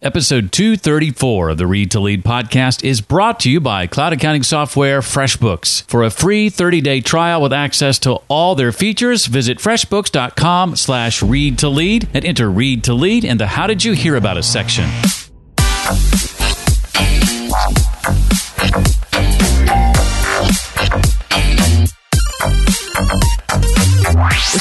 Episode 234 of the Read to Lead podcast is brought to you by cloud accounting software FreshBooks. For a free 30-day trial with access to all their features, visit freshbooks.com slash read to lead and enter read to lead in the How Did You Hear About Us section.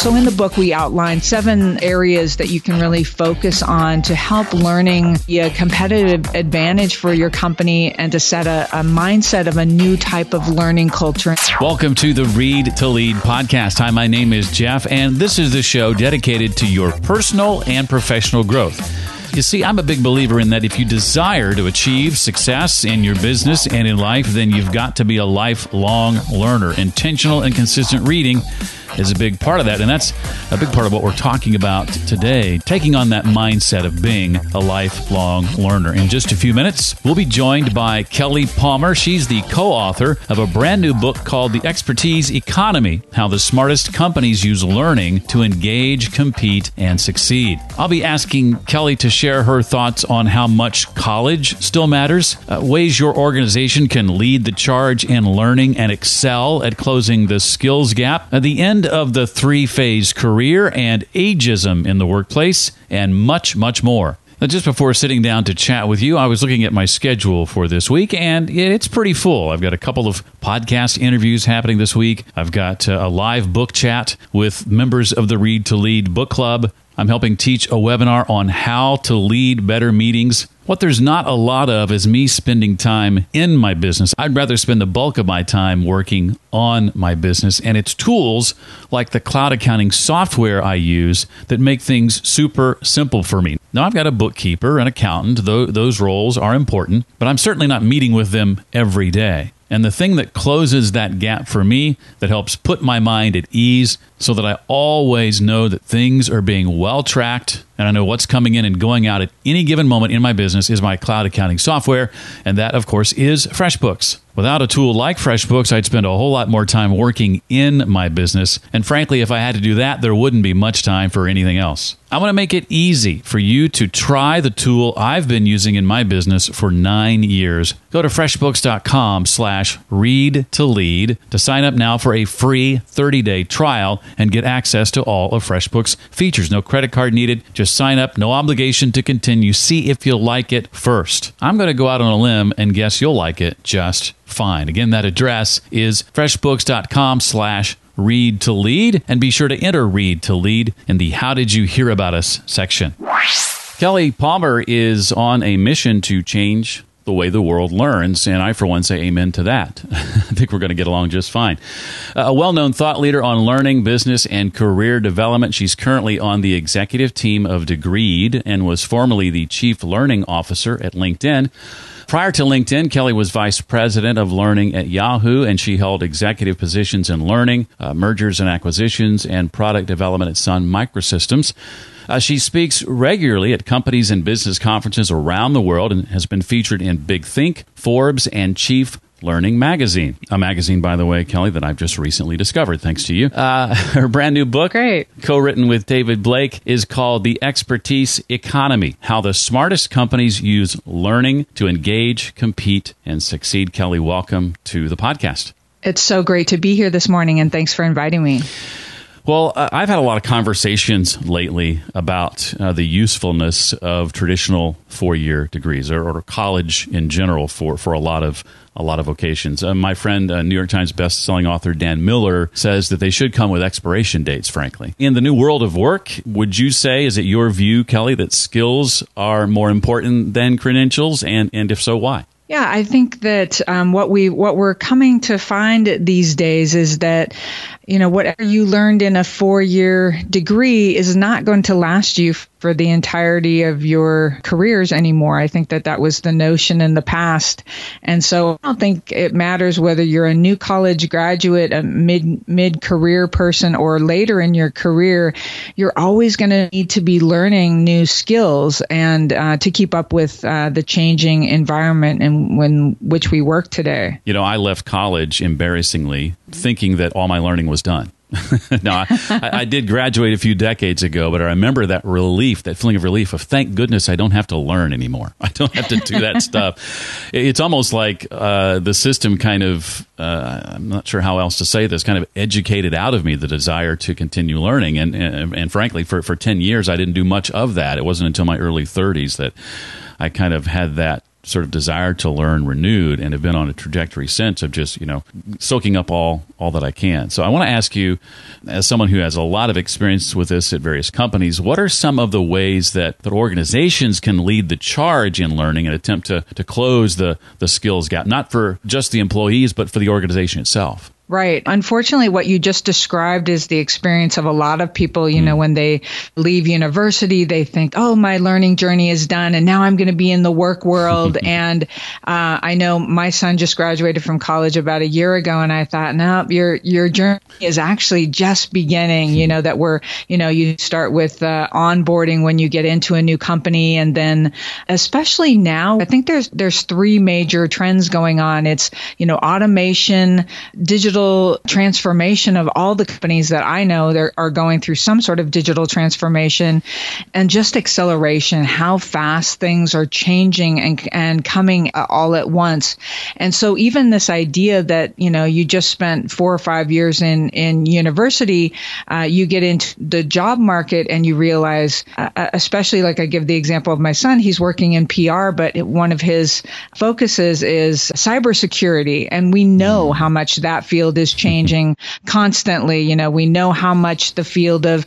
So, in the book, we outline seven areas that you can really focus on to help learning be a competitive advantage for your company and to set a, a mindset of a new type of learning culture. Welcome to the Read to Lead podcast. Hi, my name is Jeff, and this is the show dedicated to your personal and professional growth. You see, I'm a big believer in that if you desire to achieve success in your business and in life, then you've got to be a lifelong learner. Intentional and consistent reading is a big part of that. And that's a big part of what we're talking about today, taking on that mindset of being a lifelong learner. In just a few minutes, we'll be joined by Kelly Palmer. She's the co author of a brand new book called The Expertise Economy How the Smartest Companies Use Learning to Engage, Compete, and Succeed. I'll be asking Kelly to share her thoughts on how much college still matters, uh, ways your organization can lead the charge in learning and excel at closing the skills gap, at the end of the three phase career and ageism in the workplace, and much, much more. Now, just before sitting down to chat with you, I was looking at my schedule for this week, and it's pretty full. I've got a couple of podcast interviews happening this week. I've got uh, a live book chat with members of the Read to Lead book club. I'm helping teach a webinar on how to lead better meetings. What there's not a lot of is me spending time in my business. I'd rather spend the bulk of my time working on my business, and it's tools like the cloud accounting software I use that make things super simple for me. Now, I've got a bookkeeper, an accountant, those roles are important, but I'm certainly not meeting with them every day. And the thing that closes that gap for me, that helps put my mind at ease so that I always know that things are being well tracked and I know what's coming in and going out at any given moment in my business is my cloud accounting software. And that, of course, is FreshBooks. Without a tool like FreshBooks, I'd spend a whole lot more time working in my business. And frankly, if I had to do that, there wouldn't be much time for anything else. I want to make it easy for you to try the tool I've been using in my business for nine years. Go to freshbooks.com slash read to lead to sign up now for a free 30-day trial and get access to all of FreshBooks features. No credit card needed. Just sign up. No obligation to continue. See if you'll like it first. I'm going to go out on a limb and guess you'll like it just fine. Again, that address is freshbooks.com slash read to lead and be sure to enter read to lead in the how did you hear about us section. Kelly Palmer is on a mission to change the way the world learns. And I, for one, say amen to that. I think we're going to get along just fine. a well known thought leader on learning, business, and career development. She's currently on the executive team of Degreed and was formerly the chief learning officer at LinkedIn. Prior to LinkedIn, Kelly was vice president of learning at Yahoo, and she held executive positions in learning, uh, mergers and acquisitions, and product development at Sun Microsystems. Uh, she speaks regularly at companies and business conferences around the world and has been featured in Big Think, Forbes, and Chief Learning Magazine. A magazine, by the way, Kelly, that I've just recently discovered, thanks to you. Uh, her brand new book, Great. co written with David Blake, is called The Expertise Economy How the Smartest Companies Use Learning to Engage, Compete, and Succeed. Kelly, welcome to the podcast. It's so great to be here this morning, and thanks for inviting me. Well, I've had a lot of conversations lately about uh, the usefulness of traditional four-year degrees or, or, college in general for, for a lot of a lot of vocations. Uh, my friend, uh, New York Times best-selling author Dan Miller, says that they should come with expiration dates. Frankly, in the new world of work, would you say is it your view, Kelly, that skills are more important than credentials, and and if so, why? Yeah, I think that um, what we what we're coming to find these days is that you know whatever you learned in a four year degree is not going to last you for the entirety of your careers anymore. I think that that was the notion in the past. And so I don't think it matters whether you're a new college graduate, a mid mid career person or later in your career, you're always going to need to be learning new skills and uh, to keep up with uh, the changing environment in when which we work today. You know, I left college embarrassingly thinking that all my learning was done no, I, I, did graduate a few decades ago, but I remember that relief, that feeling of relief of thank goodness I don't have to learn anymore. I don't have to do that stuff. It's almost like uh, the system kind of, uh, I'm not sure how else to say this, kind of educated out of me the desire to continue learning. And, and, and frankly, for, for 10 years, I didn't do much of that. It wasn't until my early 30s that I kind of had that sort of desire to learn renewed and have been on a trajectory since of just you know soaking up all all that I can. So I want to ask you, as someone who has a lot of experience with this at various companies, what are some of the ways that, that organizations can lead the charge in learning and attempt to to close the the skills gap, not for just the employees but for the organization itself? Right. Unfortunately, what you just described is the experience of a lot of people. You mm. know, when they leave university, they think, oh, my learning journey is done and now I'm going to be in the work world. and uh, I know my son just graduated from college about a year ago and I thought, no, your, your journey is actually just beginning. You know, that we're, you know, you start with uh, onboarding when you get into a new company. And then especially now, I think there's, there's three major trends going on. It's, you know, automation, digital digital transformation of all the companies that I know that are going through some sort of digital transformation and just acceleration, how fast things are changing and, and coming all at once. And so even this idea that, you know, you just spent four or five years in, in university, uh, you get into the job market and you realize, uh, uh especially like I give the example of my son, he's working in PR, but one of his focuses is cybersecurity. And we know how much that field field is changing constantly. You know, we know how much the field of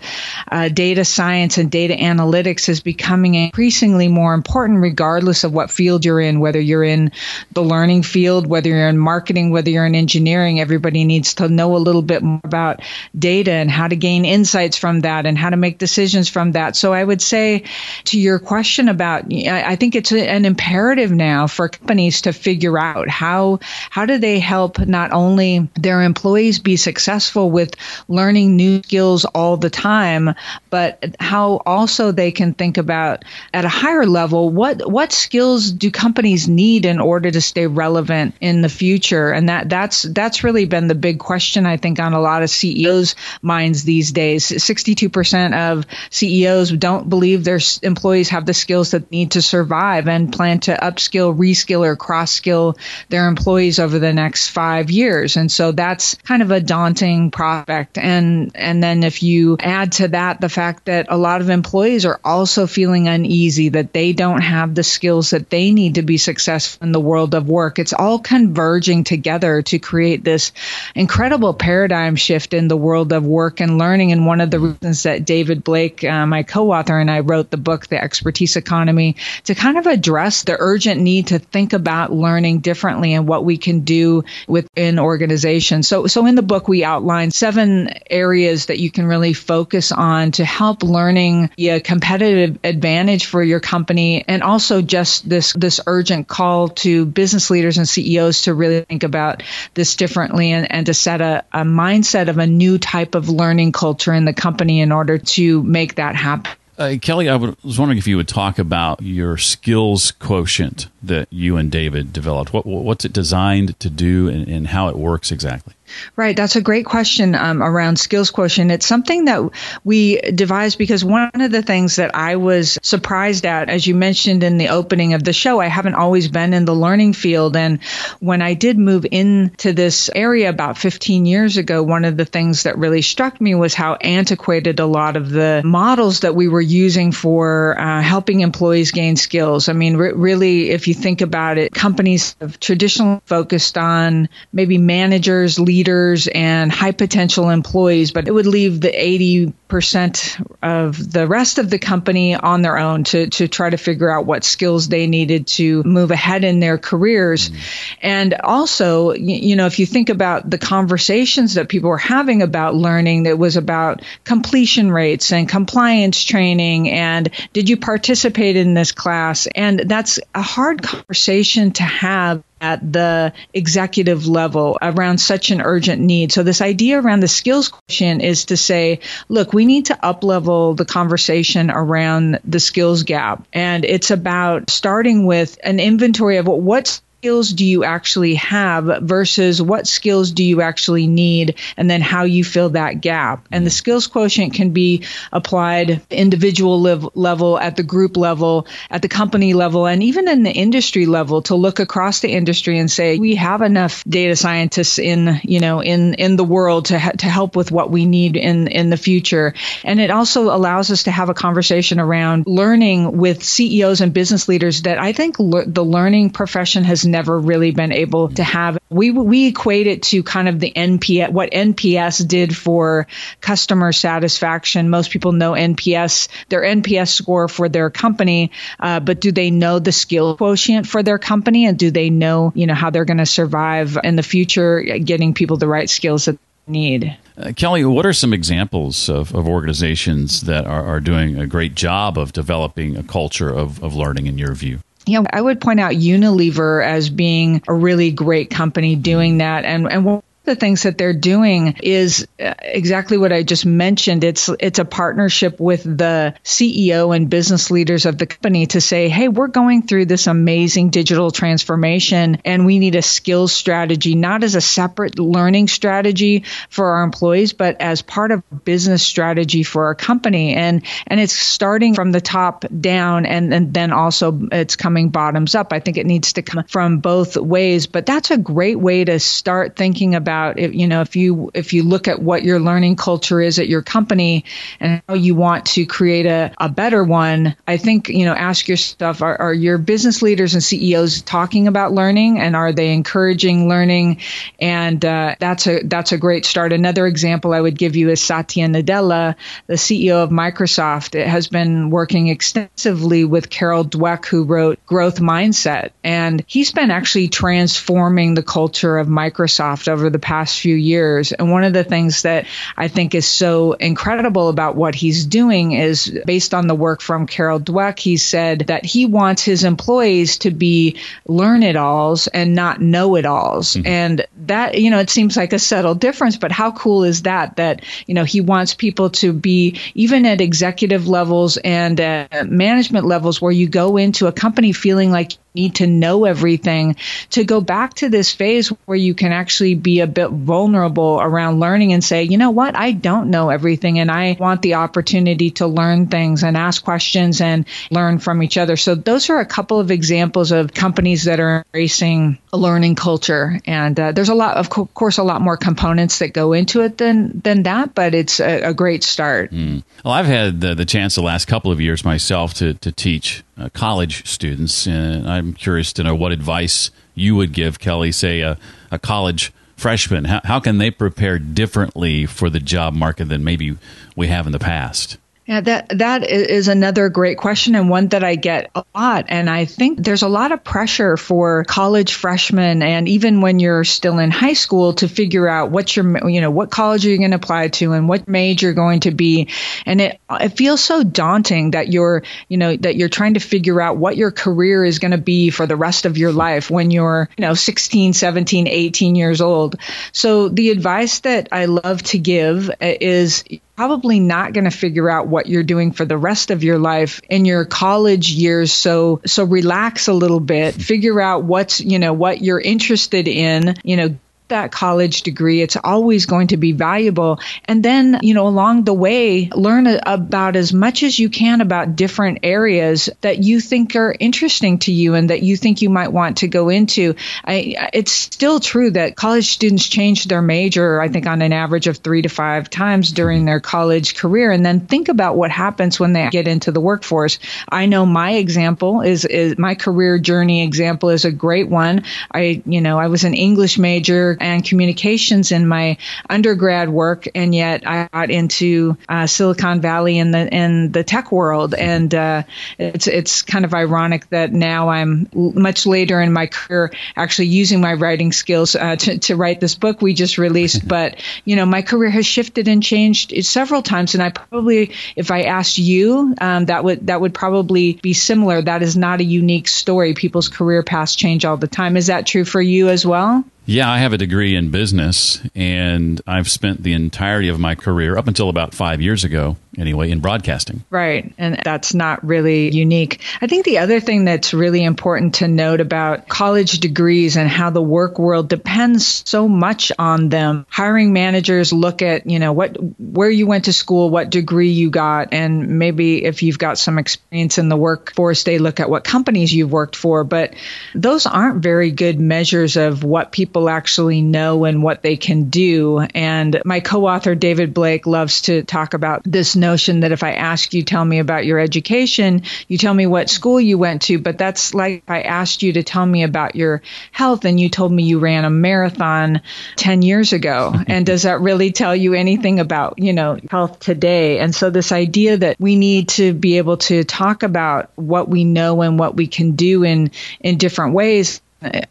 uh, data science and data analytics is becoming increasingly more important, regardless of what field you're in, whether you're in the learning field, whether you're in marketing, whether you're in engineering. Everybody needs to know a little bit more about data and how to gain insights from that and how to make decisions from that. So I would say to your question about, I think it's an imperative now for companies to figure out how, how do they help not only their their employees be successful with learning new skills all the time, but how also they can think about at a higher level what what skills do companies need in order to stay relevant in the future? And that that's that's really been the big question I think on a lot of CEOs' minds these days. 62% of CEOs don't believe their employees have the skills that need to survive and plan to upskill, reskill, or cross skill their employees over the next five years. And so that's kind of a daunting prospect. And, and then if you add to that the fact that a lot of employees are also feeling uneasy that they don't have the skills that they need to be successful in the world of work, it's all converging together to create this incredible paradigm shift in the world of work and learning. And one of the reasons that David Blake, uh, my co-author, and I wrote the book, The Expertise Economy, to kind of address the urgent need to think about learning differently and what we can do within organizations so, so in the book, we outline seven areas that you can really focus on to help learning be a competitive advantage for your company. And also just this, this urgent call to business leaders and CEOs to really think about this differently and, and to set a, a mindset of a new type of learning culture in the company in order to make that happen. Uh, Kelly, I was wondering if you would talk about your skills quotient that you and David developed. What, what's it designed to do and, and how it works exactly? Right. That's a great question um, around skills quotient. It's something that we devised because one of the things that I was surprised at, as you mentioned in the opening of the show, I haven't always been in the learning field. And when I did move into this area about 15 years ago, one of the things that really struck me was how antiquated a lot of the models that we were using for uh, helping employees gain skills. I mean, re- really, if you think about it, companies have traditionally focused on maybe managers, leaders, leaders and high potential employees, but it would leave the 80% of the rest of the company on their own to, to try to figure out what skills they needed to move ahead in their careers. Mm-hmm. And also, you know, if you think about the conversations that people were having about learning, that was about completion rates and compliance training and did you participate in this class? And that's a hard conversation to have at the executive level around such an urgent need. So this idea around the skills quotient is to say, look, we need to uplevel the conversation around the skills gap. And it's about starting with an inventory of what skills do you actually have versus what skills do you actually need and then how you fill that gap? And the skills quotient can be applied individual level at the group level at the company level and even in the industry level to look across the industry and say we have enough data scientists in you know in in the world to ha- to help with what we need in in the future. And it also allows us to have a conversation around learning with CEOs and business leaders that I think le- the learning profession has never really been able to have. We we equate it to kind of the NPS, what NPS did for customer satisfaction. Most people know NPS, their NPS score for their company, uh, but do they know the skill quotient for their company, and do they know you know how they're going to survive in the future, getting people the right skills that need. Uh, Kelly, what are some examples of, of organizations that are, are, doing a great job of developing a culture of, of learning in your view? Yeah, I would point out Unilever as being a really great company doing that. And, and the things that they're doing is uh, exactly what I just mentioned. It's it's a partnership with the CEO and business leaders of the company to say, "Hey, we're going through this amazing digital transformation and we need a skills strategy not as a separate learning strategy for our employees, but as part of business strategy for our company." And and it's starting from the top down and, and then also it's coming bottoms up. I think it needs to come from both ways, but that's a great way to start thinking about about if, you know if you if you look at what your learning culture is at your company and how you want to create a, a better one i think you know ask yourself are, are your business leaders and ceos talking about learning and are they encouraging learning? And uh, that's a that's a great start. Another example i would give you is satya nadella the ceo of microsoft. It has been working extensively with carol dweck who wrote growth mindset. And he's been actually transforming the culture of microsoft over the past few years. And one of the things that I think is so incredible about what he's doing is based on the work from Carol Dweck, he said that he wants his employees to be learn it alls and not know it alls. Mm-hmm. And that, you know, it seems like a subtle difference, but how cool is that? That, you know, he wants people to be even at executive levels and management levels where you go into a company feeling like need to know everything to go back to this phase where you can actually be a bit vulnerable around learning and say, you know what, I don't know everything and I want the opportunity to learn things and ask questions and learn from each other. So those are a couple of examples of companies that are embracing a learning culture. And uh, there's a lot, of co- course, a lot more components that go into it than, than that, but it's a, a great start. Mm. Well, I've had the, the chance the last couple of years myself to, to teach uh, college students. And I'm curious to know what advice you would give, Kelly, say a, a college freshman. How, how can they prepare differently for the job market than maybe we have in the past? Yeah, that that is another great question and one that I get a lot. And I think there's a lot of pressure for college freshmen and even when you're still in high school to figure out what your you know what college are you going to apply to and what major you're going to be. And it it feels so daunting that you're you know that you're trying to figure out what your career is going to be for the rest of your life when you're you know 16, 17, 18 years old. So the advice that I love to give is probably not going to figure out what you're doing for the rest of your life in your college years. So so relax a little bit figure out what's you know what you're interested in you know that college degree. It's always going to be valuable. And then, you know, along the way, learn about as much as you can about different areas that you think are interesting to you and that you think you might want to go into. I, it's still true that college students change their major, I think, on an average of three to five times during their college career. And then think about what happens when they get into the workforce. I know my example is, is my career journey example is a great one. I, you know, I was an English major and communications in my undergrad work, and yet I got into uh, Silicon Valley in the in the tech world, and uh, it's it's kind of ironic that now I'm much later in my career actually using my writing skills uh, to to write this book we just released. but you know, my career has shifted and changed several times, and I probably, if I asked you, um, that would that would probably be similar. That is not a unique story. People's career paths change all the time. Is that true for you as well? Yeah, I have a degree in business, and I've spent the entirety of my career, up until about five years ago, anyway, in broadcasting. Right. And that's not really unique. I think the other thing that's really important to note about college degrees and how the work world depends so much on them. Hiring managers look at, you know, what where you went to school, what degree you got, and maybe if you've got some experience in the workforce, they look at what companies you've worked for, but those aren't very good measures of what people people actually know and what they can do. And my co author, David Blake, loves to talk about this notion that if I ask you, tell me about your education, you tell me what school you went to, but that's like I asked you to tell me about your health and you told me you ran a marathon 10 years ago. and does that really tell you anything about, you know, health today? And so this idea that we need to be able to talk about what we know and what we can do in, in different ways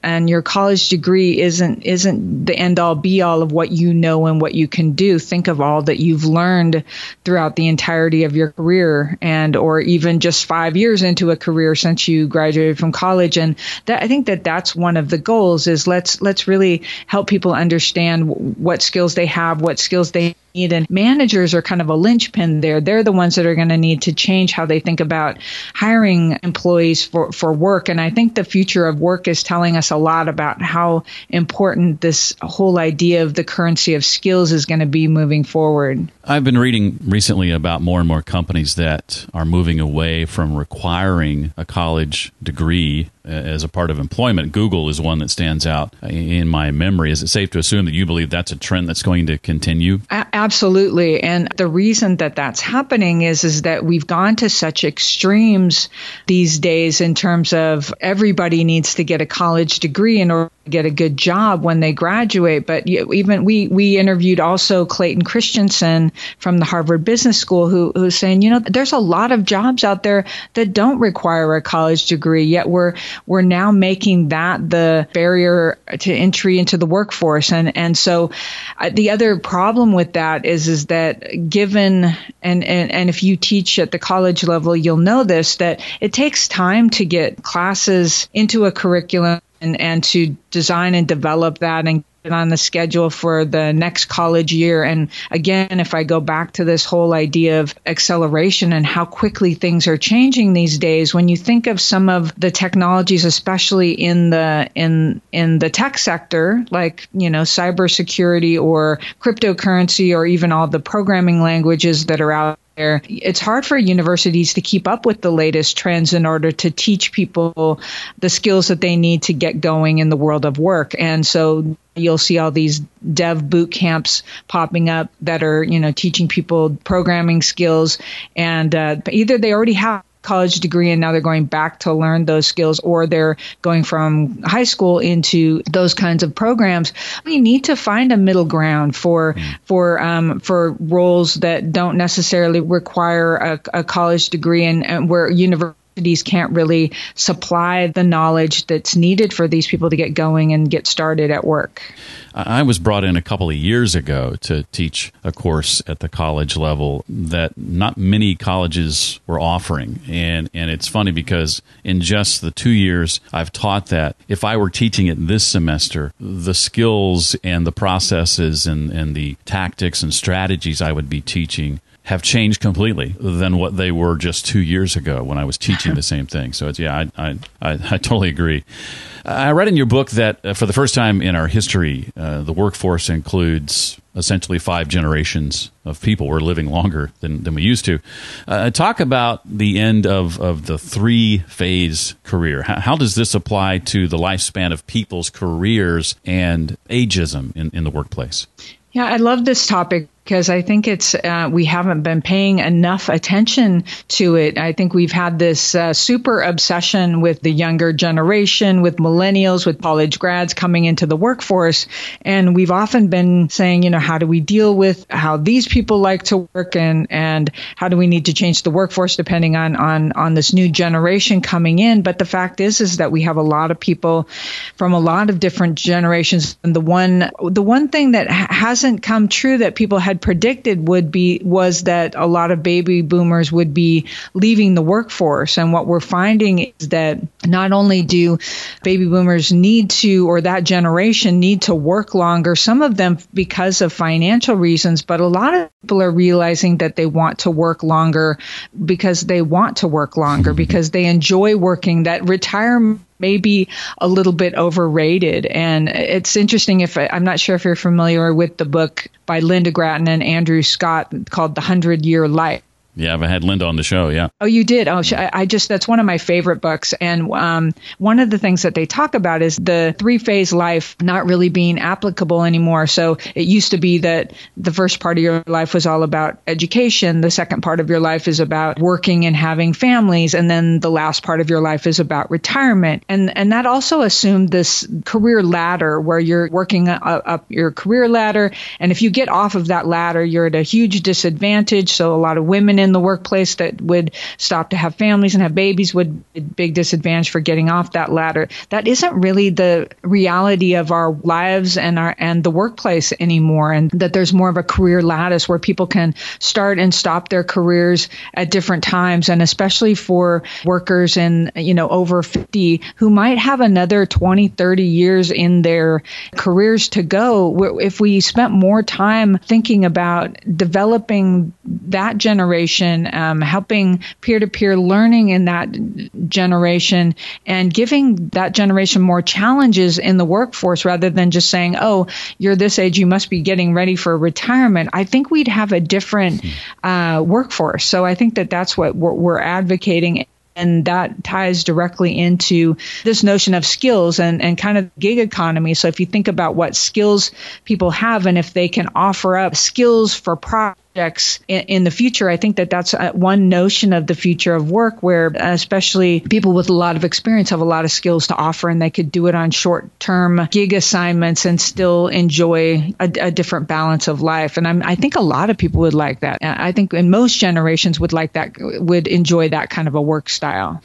and your college degree isn't isn't the end all be all of what you know and what you can do. Think of all that you've learned throughout the entirety of your career and or even just 5 years into a career since you graduated from college. And that I think that that's one of the goals is let's let's really help people understand what skills they have what skills they need. And managers are kind of a linchpin there. They're the ones that are going to need to change how they think about hiring employees for, for work. And I think the future of work is telling us a lot about how important this whole idea of the currency of skills is going to be moving forward. I've been reading recently about more and more companies that are moving away from requiring a college degree as a part of employment. Google is one that stands out in my memory. Is it safe to assume that you believe that's a trend that's going to continue? absolutely. And the reason that that's happening is is that we've gone to such extremes these days in terms of everybody needs to get a college degree in order get a good job when they graduate. But even we we interviewed also Clayton Christensen from the Harvard Business School who who's saying, you know, there's a lot of jobs out there that don't require a college degree, yet we're we're now making that the barrier to entry into the workforce. And and so uh, the other problem with that is is that given and, and and if you teach at the college level, you'll know this that it takes time to get classes into a curriculum and, and to design and develop that and get on the schedule for the next college year. And again, if I go back to this whole idea of acceleration and how quickly things are changing these days, when you think of some of the technologies, especially in the in in the tech sector, like you know cybersecurity or cryptocurrency or even all the programming languages that are out it's hard for universities to keep up with the latest trends in order to teach people the skills that they need to get going in the world of work. And so you'll see all these dev boot camps popping up that are, you know, teaching people programming skills and uh, either they already have college degree and now they're going back to learn those skills or they're going from high school into those kinds of programs we need to find a middle ground for mm. for um, for roles that don't necessarily require a, a college degree and, and where university universities can't really supply the knowledge that's needed for these people to get going and get started at work. I was brought in a couple of years ago to teach a course at the college level that not many colleges were offering. And, and it's funny because in just the two years I've taught that, if I were teaching it this semester, the skills and the processes and, and the tactics and strategies I would be teaching have changed completely than what they were just two years ago when I was teaching the same thing. So it's yeah, I I, I, I totally agree. I read in your book that uh, for the first time in our history, uh, the workforce includes essentially five generations of people. We're living longer than, than we used to. Uh, talk about the end of, of the three phase career. How, how, does this apply to the lifespan of people's careers and ageism in, in the workplace? Yeah, I love this topic because I think it's uh, we haven't been paying enough attention to it. I think we've had this uh, super obsession with the younger generation, with millennials, with college grads coming into the workforce, and we've often been saying, you know, how do we deal with how these people like to work, and and how do we need to change the workforce depending on on on this new generation coming in. But the fact is, is that we have a lot of people from a lot of different generations, and the one the one thing that hasn't come true that people had had predicted would be was that a lot of baby boomers would be leaving the workforce. And what we're finding is that not only do baby boomers need to, or that generation need to work longer, some of them because of financial reasons, but a lot of people are realizing that they want to work longer because they want to work longer, hmm. because they enjoy working, that retirement maybe a little bit overrated. And it's interesting if I'm not sure if you're familiar with the book by Linda Gratton and Andrew Scott called The Hundred Year Life. Yeah, I've had Linda on the show. Yeah. Oh, you did. Oh, I just that's one of my favorite books. And um, one of the things that they talk about is the three phase life not really being applicable anymore. So it used to be that the first part of your life was all about education. The second part of your life is about working and having families, and then the last part of your life is about retirement. And and that also assumed this career ladder where you're working up your career ladder, and if you get off of that ladder, you're at a huge disadvantage. So a lot of women in in the workplace that would stop to have families and have babies would be a big disadvantage for getting off that ladder. That isn't really the reality of our lives and our and the workplace anymore and that there's more of a career lattice where people can start and stop their careers at different times and especially for workers in you know over 50 who might have another 20 30 years in their careers to go if we spent more time thinking about developing that generation generation, um, helping peer to peer learning in that generation, and giving that generation more challenges in the workforce rather than just saying, oh, you're this age, you must be getting ready for retirement. I think we'd have a different uh, workforce. So I think that that's what we're, advocating and that ties directly into this notion of skills and, and kind of gig economy. So if you think about what skills people have and if they can offer up skills for projects in, in, the future, I think that that's uh, one notion of the future of work where especially people with a lot of experience have a lot of skills to offer and they could do it on short term gig assignments and still enjoy a, a different balance of life. And I'm, I think a lot of people would like that. I think in most generations would like that, would enjoy that kind of a work style.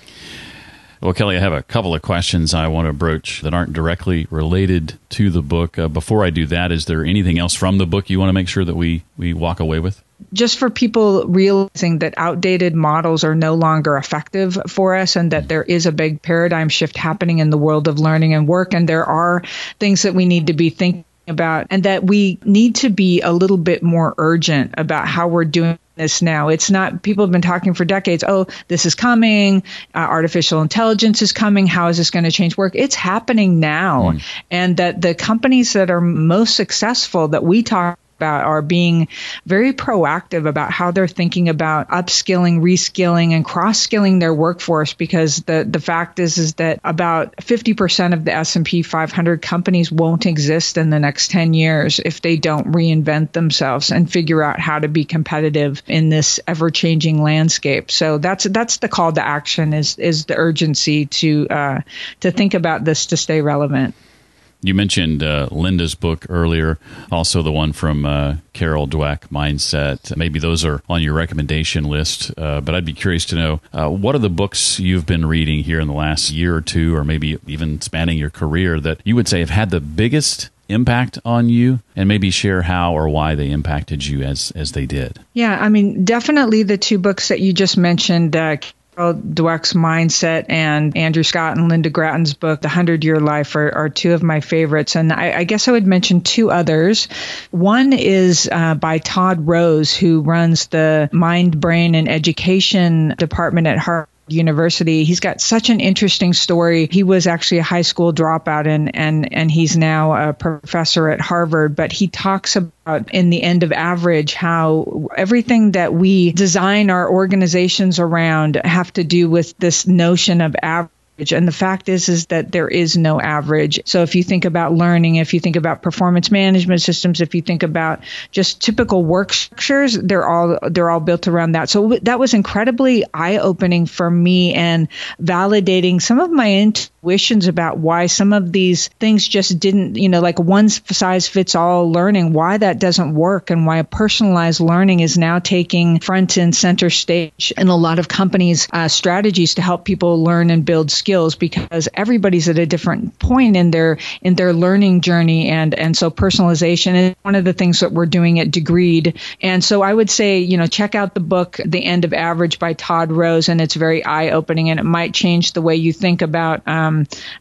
Well, Kelly, I have a couple of questions I want to broach that aren't directly related to the book. Uh, before I do that, is there anything else from the book you want to make sure that we, we walk away with? Just for people realizing that outdated models are no longer effective for us and that there is a big paradigm shift happening in the world of learning and work, and there are things that we need to be thinking about, and that we need to be a little bit more urgent about how we're doing this now. It's not, people have been talking for decades, oh, this is coming, uh, artificial intelligence is coming, how is this going to change work? It's happening now. Mm. And that the companies that are most successful that we talk about are being very proactive about how they're thinking about upskilling, reskilling, and cross skilling their workforce. Because the the fact is is that about 50% of the S&P 500 companies won't exist in the next 10 years if they don't reinvent themselves and figure out how to be competitive in this ever changing landscape. So that's that's the call to action is is the urgency to uh, to think about this to stay relevant. You mentioned uh, Linda's book earlier, also the one from uh, Carol Dweck, Mindset. Maybe those are on your recommendation list, uh, but I'd be curious to know uh, what are the books you've been reading here in the last year or two, or maybe even spanning your career, that you would say have had the biggest impact on you and maybe share how or why they impacted you as as they did yeah i mean definitely the two books that you just mentioned uh, Dweck's mindset and Andrew Scott and Linda Gratton's book, The Hundred Year Life, are, are, two of my favorites. And I, I, guess I would mention two others. One is uh, by Todd Rose, who runs the Mind, Brain, and Education department at Harvard. University. He's got such an interesting story. He was actually a high school dropout and and and he's now a professor at Harvard, but he talks about in the end of average how everything that we design our organizations around have to do with this notion of average and the fact is is that there is no average. So if you think about learning, if you think about performance management systems, if you think about just typical work structures, they're all they're all built around that. So that was incredibly eye-opening for me and validating some of my intuitions about why some of these things just didn't, you know, like one size fits all learning, why that doesn't work and why personalized learning is now taking front and center stage in a lot of companies' uh, strategies to help people learn and build skills because everybody's at a different point in their in their learning journey and and so personalization is one of the things that we're doing at Degreed. And so I would say, you know, check out the book The End of Average by Todd Rose and it's very eye opening and it might change the way you think about um,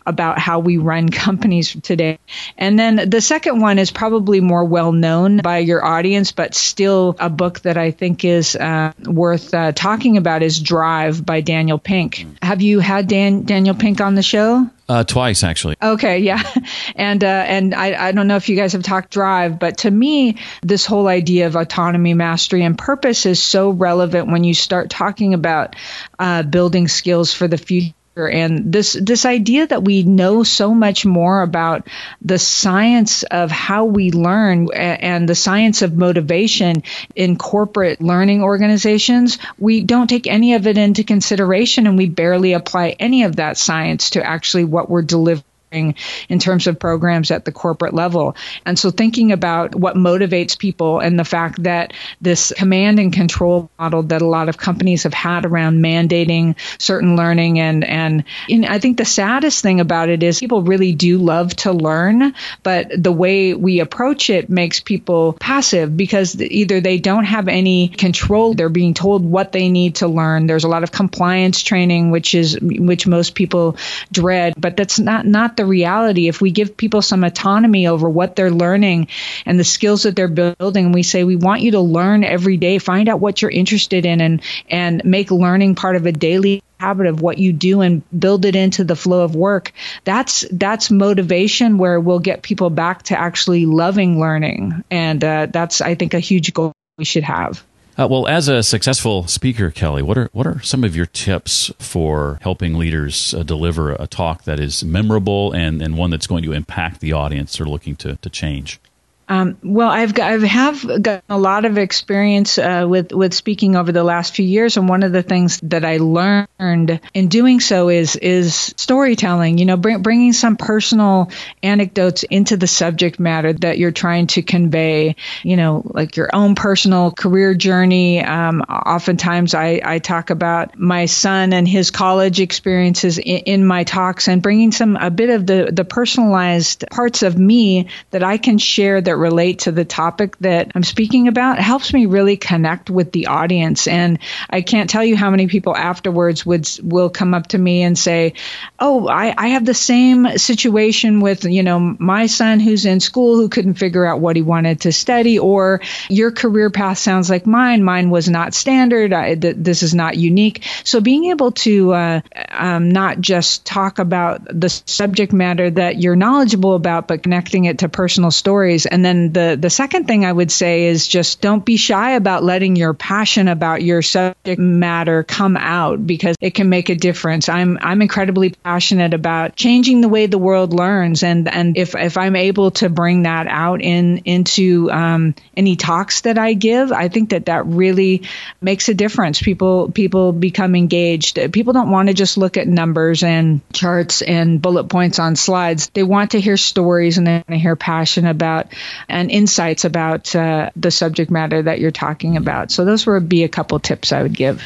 about how we run companies today. And then the second one is probably more well known by your audience, but still a book that I think is uh, worth uh, talking about is Drive by Daniel Pink. Have you had Dan- Daniel Pink on the show? Uh, twice, actually. Okay, yeah, and uh, and I, I don't know if you guys have talked drive, but to me, this whole idea of autonomy, mastery, and purpose is so relevant when you start talking about uh, building skills for the future and this this idea that we know so much more about the science of how we learn and the science of motivation in corporate learning organizations we don't take any of it into consideration and we barely apply any of that science to actually what we're delivering in terms of programs at the corporate level. And so thinking about what motivates people and the fact that this command and control model that a lot of companies have had around mandating certain learning and and, and I think the saddest thing about it is people really do love to learn, but the way we approach it makes people passive because either they don't have any control, they're being told what they need to learn. There's a lot of compliance training which is which most people dread, but that's not not the the reality. If we give people some autonomy over what they're learning and the skills that they're building, and we say we want you to learn every day, find out what you're interested in, and and make learning part of a daily habit of what you do and build it into the flow of work. That's that's motivation where we'll get people back to actually loving learning. And uh, that's i think a huge goal we should have uh, well, as a successful speaker, Kelly, what are what are some of your tips for helping leaders uh, deliver a talk that is memorable and, and one that's going to impact the audience they're looking to, to change? Um, well, I've got, I have gotten a lot of experience uh, with with speaking over the last few years, and one of the things that I learned in doing so is is storytelling. You know, bring, bringing some personal anecdotes into the subject matter that you're trying to convey. You know, like your own personal career journey. Um, oftentimes, I, I talk about my son and his college experiences in, in my talks, and bringing some a bit of the the personalized parts of me that I can share that that relate to the topic that I'm speaking about helps me really connect with the audience. And I can't tell you how many people afterwards would will come up to me and say, "Oh, I, I have the same situation with you know my son who's in school who couldn't figure out what he wanted to study, or your career path sounds like mine. Mine was not standard. I, th- this is not unique." So being able to uh, um, not just talk about the subject matter that you're knowledgeable about, but connecting it to personal stories and and then the, the second thing I would say is just don't be shy about letting your passion about your subject matter come out because it can make a difference. I'm, I'm incredibly passionate about changing the way the world learns. And, and if, if I'm able to bring that out in, into, um, any talks that I give, I think that that really makes a difference. People, people become engaged. People don't want to just look at numbers and charts and bullet points on slides. They want to hear stories and they want to hear passion about and insights about uh, the subject matter that you're talking about. So those would be a couple tips I would give.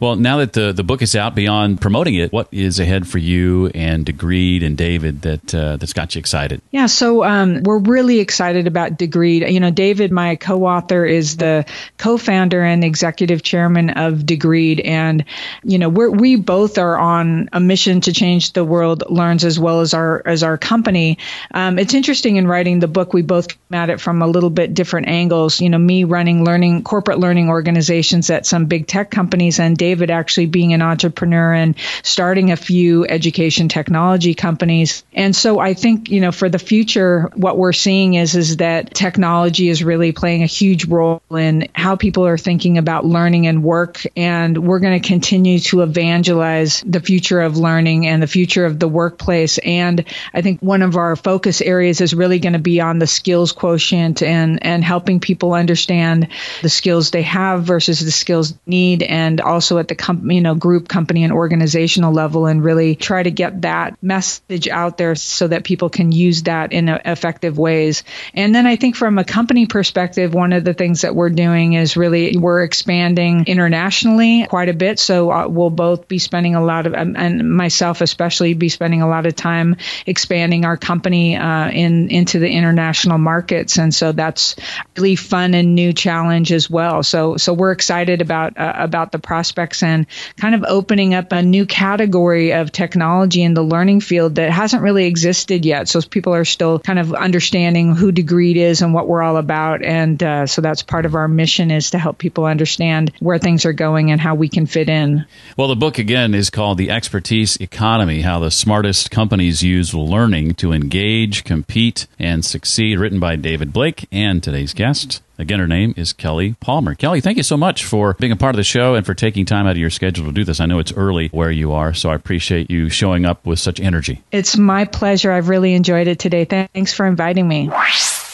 Well, now that the, the book is out, beyond promoting it, what is ahead for you and Degreed and David that uh, that's got you excited? Yeah, so um, we're really excited about Degreed. You know, David, my co-author, is the co-founder and executive chairman of Degreed, and you know, we we both are on a mission to change the world learns as well as our as our company. Um, it's interesting in writing the book, we both came at it from a little bit different angles. You know, me running learning corporate learning organizations at some big tech companies, and David actually being an entrepreneur and starting a few education technology companies. And so I think, you know, for the future, what we're seeing is, is that technology is really playing a huge role in how people are thinking about learning and work. And we're going to continue to evangelize the future of learning and the future of the workplace. And I think one of our focus areas is really going to be on the skills quotient and, and helping people understand the skills they have versus the skills need and also also at the company, you know, group, company, and organizational level, and really try to get that message out there so that people can use that in effective ways. And then I think from a company perspective, one of the things that we're doing is really we're expanding internationally quite a bit. So uh, we'll both be spending a lot of, um, and myself especially, be spending a lot of time expanding our company uh, in into the international markets. And so that's really fun and new challenge as well. So so we're excited about uh, about the prospects and kind of opening up a new category of technology in the learning field that hasn't really existed yet. So people are still kind of understanding who Degreed is and what we're all about. And uh, so that's part of our mission is to help people understand where things are going and how we can fit in. Well, the book again is called The Expertise Economy: How the Smartest Companies Use Learning to Engage, Compete, and Succeed. Written by David Blake and today's guest. Again, her name is Kelly Palmer. Kelly, thank you so much for being a part of the show and for taking time out of your schedule to do this. I know it's early where you are, so I appreciate you showing up with such energy. It's my pleasure. I've really enjoyed it today. Thanks for inviting me.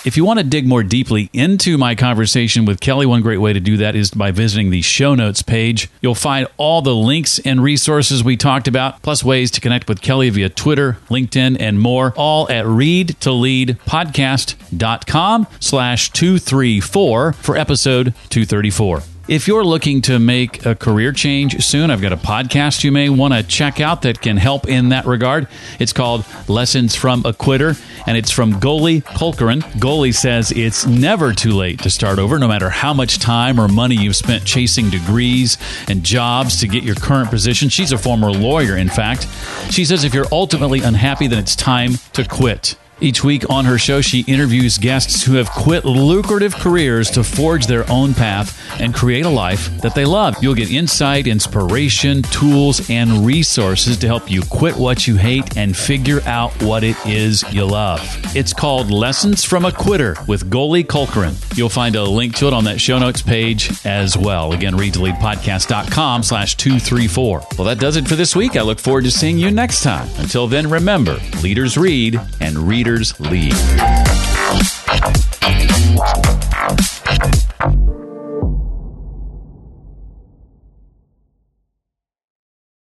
If you want to dig more deeply into my conversation with Kelly, one great way to do that is by visiting the show notes page. You'll find all the links and resources we talked about, plus ways to connect with Kelly via Twitter, LinkedIn, and more, all at readtoleadpodcast.com slash 234 for episode 234. If you're looking to make a career change soon, I've got a podcast you may want to check out that can help in that regard. It's called Lessons from a Quitter, and it's from Goli Kalkhoran. Goli says it's never too late to start over, no matter how much time or money you've spent chasing degrees and jobs to get your current position. She's a former lawyer, in fact. She says if you're ultimately unhappy, then it's time to quit. Each week on her show, she interviews guests who have quit lucrative careers to forge their own path and create a life that they love. You'll get insight, inspiration, tools, and resources to help you quit what you hate and figure out what it is you love. It's called Lessons from a Quitter with Goli Kalkhoran. You'll find a link to it on that show notes page as well. Again, readtoleadpodcast.com slash 234. Well, that does it for this week. I look forward to seeing you next time. Until then, remember, leaders read and readers Leaders League.